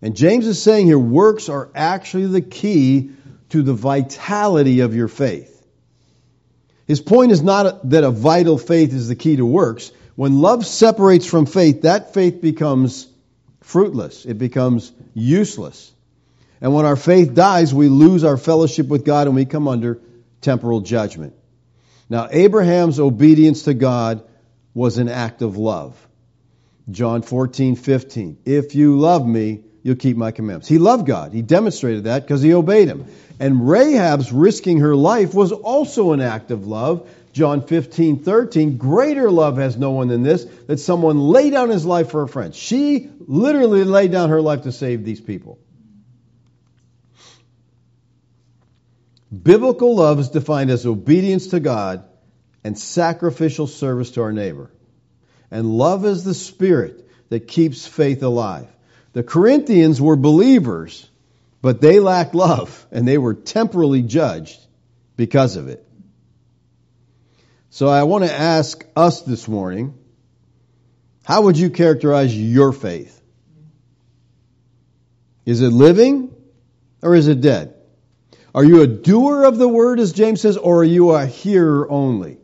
And James is saying here, works are actually the key to the vitality of your faith. His point is not that a vital faith is the key to works. When love separates from faith, that faith becomes fruitless. It becomes useless. And when our faith dies, we lose our fellowship with God and we come under temporal judgment. Now, Abraham's obedience to God was an act of love. John 14, 15. If you love me, you'll keep my commandments. He loved God. He demonstrated that because he obeyed him. And Rahab's risking her life was also an act of love. John 15, 13. Greater love has no one than this, that someone lay down his life for a friend. She literally laid down her life to save these people. Biblical love is defined as obedience to God and sacrificial service to our neighbor. And love is the spirit that keeps faith alive. The Corinthians were believers, but they lacked love and they were temporally judged because of it. So I want to ask us this morning, how would you characterize your faith? Is it living or is it dead? Are you a doer of the word, as James says, or are you a hearer only?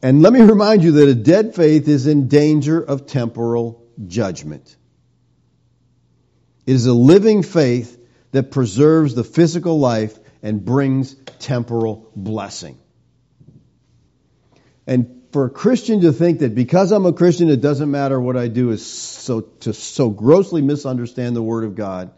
And let me remind you that a dead faith is in danger of temporal judgment. It is a living faith that preserves the physical life and brings temporal blessing. And for a Christian to think that because I'm a Christian, it doesn't matter what I do is so to so grossly misunderstand the Word of God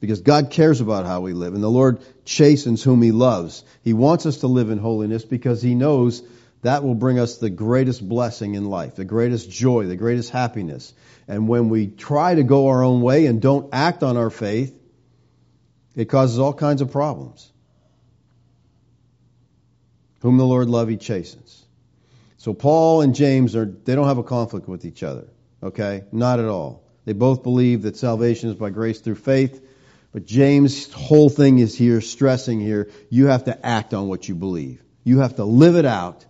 because God cares about how we live, and the Lord chastens whom He loves. He wants us to live in holiness because He knows that will bring us the greatest blessing in life, the greatest joy, the greatest happiness. And when we try to go our own way and don't act on our faith, it causes all kinds of problems. Whom the Lord love, He chastens. So Paul and James are they don't have a conflict with each other. Okay? Not at all. They both believe that salvation is by grace through faith. But James' whole thing is here, stressing here, you have to act on what you believe. You have to live it out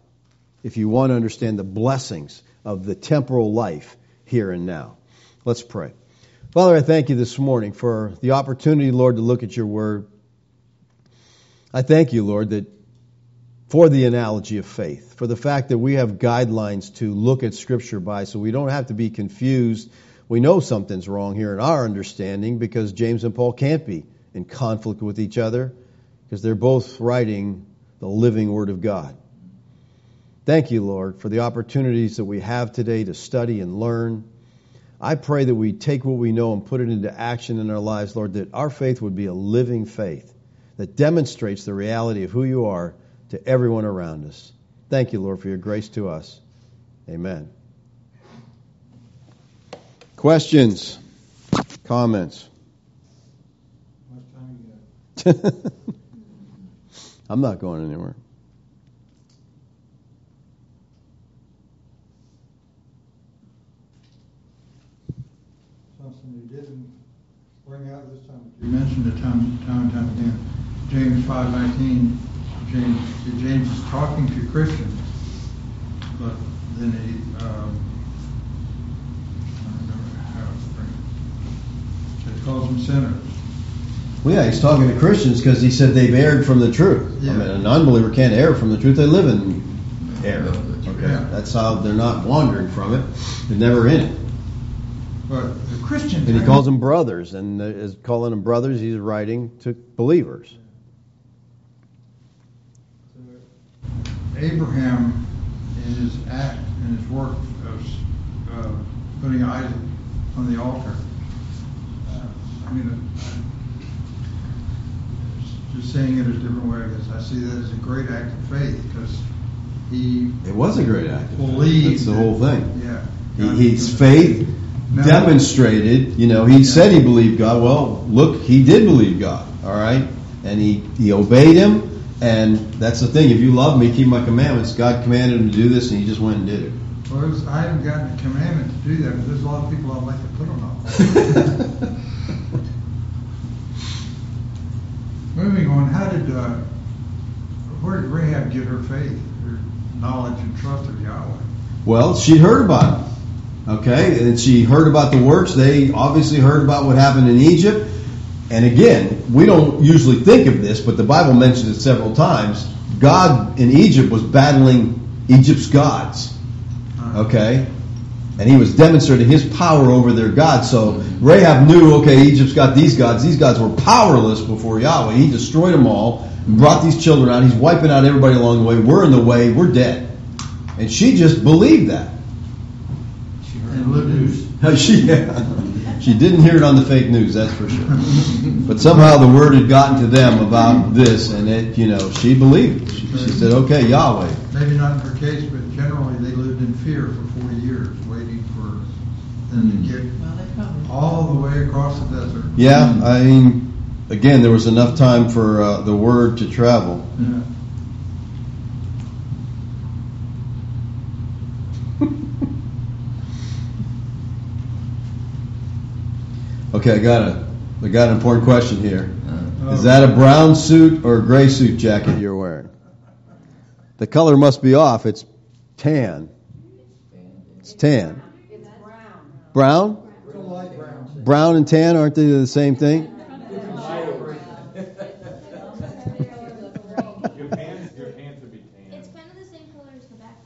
if you want to understand the blessings of the temporal life here and now. Let's pray. Father, I thank you this morning for the opportunity, Lord, to look at your word. I thank you, Lord, that for the analogy of faith, for the fact that we have guidelines to look at Scripture by so we don't have to be confused we know something's wrong here in our understanding because James and Paul can't be in conflict with each other because they're both writing the living Word of God. Thank you, Lord, for the opportunities that we have today to study and learn. I pray that we take what we know and put it into action in our lives, Lord, that our faith would be a living faith that demonstrates the reality of who you are to everyone around us. Thank you, Lord, for your grace to us. Amen. Questions? Comments? Much time you got? [LAUGHS] I'm not going anywhere. Something you didn't bring out You mentioned it time, time and time again. James five nineteen, James, James is talking to Christians, but then he, um, I don't remember how. He calls them sinners. Well, yeah, he's talking to Christians because he said they've erred from the truth. I Yeah. mean, an unbeliever can't err from the truth. They live in error. Okay, Yeah. that's how they're not wandering from it. They're never in it. But the Christians. And he calls them brothers, and is calling them brothers. He's writing to believers. Abraham, in his act, in his work of uh, putting Isaac on the altar, uh, I mean, uh, just saying it a different way, I guess, I see that as a great act of faith because he It was a great act. of faith. believed. That's the whole thing. Yeah. He, his faith Now- demonstrated. You know, he Yeah. said he believed God. Well, look, he did believe God. All right, and he he obeyed him, and that's the thing. If you love me, keep my commandments. God commanded him to do this, and he just went and did it. Well, it was, I haven't gotten a commandment to do that, but there's a lot of people I'd like to put on all. [LAUGHS] Moving on, how did, uh, where did Rahab get her faith, her knowledge and trust of Yahweh? Well, she heard about it. Okay, and she heard about the works. They obviously heard about what happened in Egypt. And again, we don't usually think of this, but the Bible mentions it several times. God in Egypt was battling Egypt's gods. Okay? And he was demonstrating his power over their gods. So Rahab knew, okay, Egypt's got these gods. These gods were powerless before Yahweh. He destroyed them all, and brought these children out. He's wiping out everybody along the way. We're in the way. We're dead. And she just believed that. She heard And on the news. [LAUGHS] she, yeah. she didn't hear it on the fake news, that's for sure. But somehow the word had gotten to them about this, and it, you know, she believed. She, she said, okay, Yahweh. Maybe not in her case, but generally they lived in fear for 40 years, waiting for them to get Well, all the way across the desert. Yeah, I mean, again, there was enough time for uh, the word to travel. Yeah. Okay, I got a, I got an important question here. Uh, Is that a brown suit or a gray suit jacket you're wearing? The color must be off. It's tan. It's tan. It's brown. Brown? Brown and tan aren't they the same thing? Your pants, your be tan. It's kind of the same color as the back.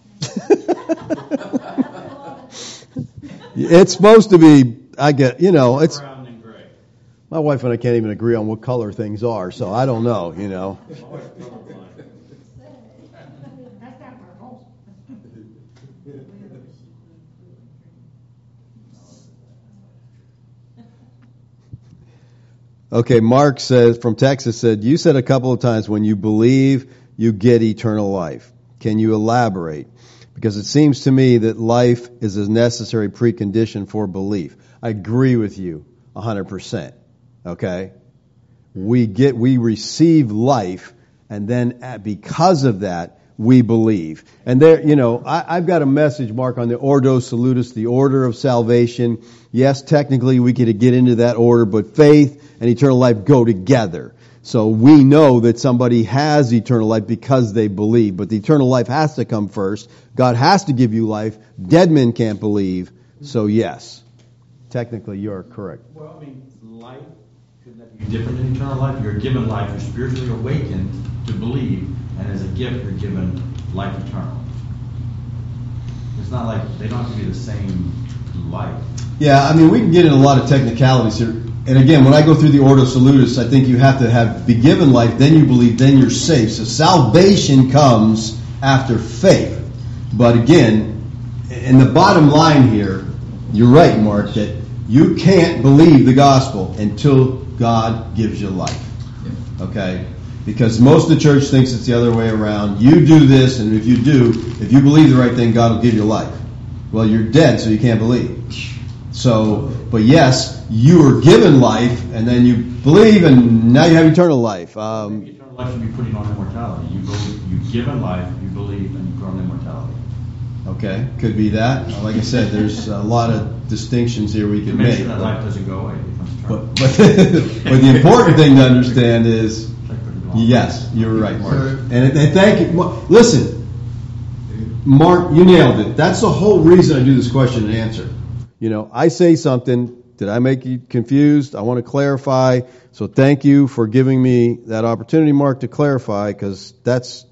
[LAUGHS] it's supposed to be. I get. You know, it's Brown and gray. My wife and I can't even agree on what color things are, so I don't know. You know. Okay, Mark says from Texas said you said a couple of times when you believe you get eternal life. Can you elaborate? Because it seems to me that life is a necessary precondition for belief. I agree with you 100%. Okay? We get we receive life and then uh, because of that we believe. And there, you know, I, I've got a message, Mark, on the Ordo Salutis, the order of salvation. Yes, technically we could get into that order, but faith and eternal life go together. So we know that somebody has eternal life because they believe, but the eternal life has to come first. God has to give you life. Dead men can't believe. So yes, technically you're correct. Well, I mean, life, couldn't that be different in eternal life? You're given life, you're spiritually awakened to believe, and as a gift, you're given life eternal. It's not like they don't have to be the same life. Yeah, I mean, we can get into a lot of technicalities here. And again, when I go through the Ordo Salutis, I think you have to have be given life, then you believe, then you're saved. So salvation comes after faith. But again, in the bottom line here, you're right, Mark, that you can't believe the gospel until God gives you life. Okay? Because most of the church thinks it's the other way around. You do this, and if you do, if you believe the right thing, God will give you life. Well, you're dead, so you can't believe. So, but yes, you were given life, and then you believe, and now you have eternal life. Um, Eternal life should be putting on immortality. You believe, you given life, you believe, and you put on immortality. okay, could be that. Like I said, there's a lot of distinctions here we can make make. sure that life doesn't go away, eternal. but, [LAUGHS] but the important thing to understand is, Check pretty long. yes, you're right, Mark. And, and thank you. Listen, Mark, you nailed it. That's the whole reason I do this question and answer. You know, I say something. Did I make you confused? I want to clarify. So thank you for giving me that opportunity, Mark, to clarify, because that's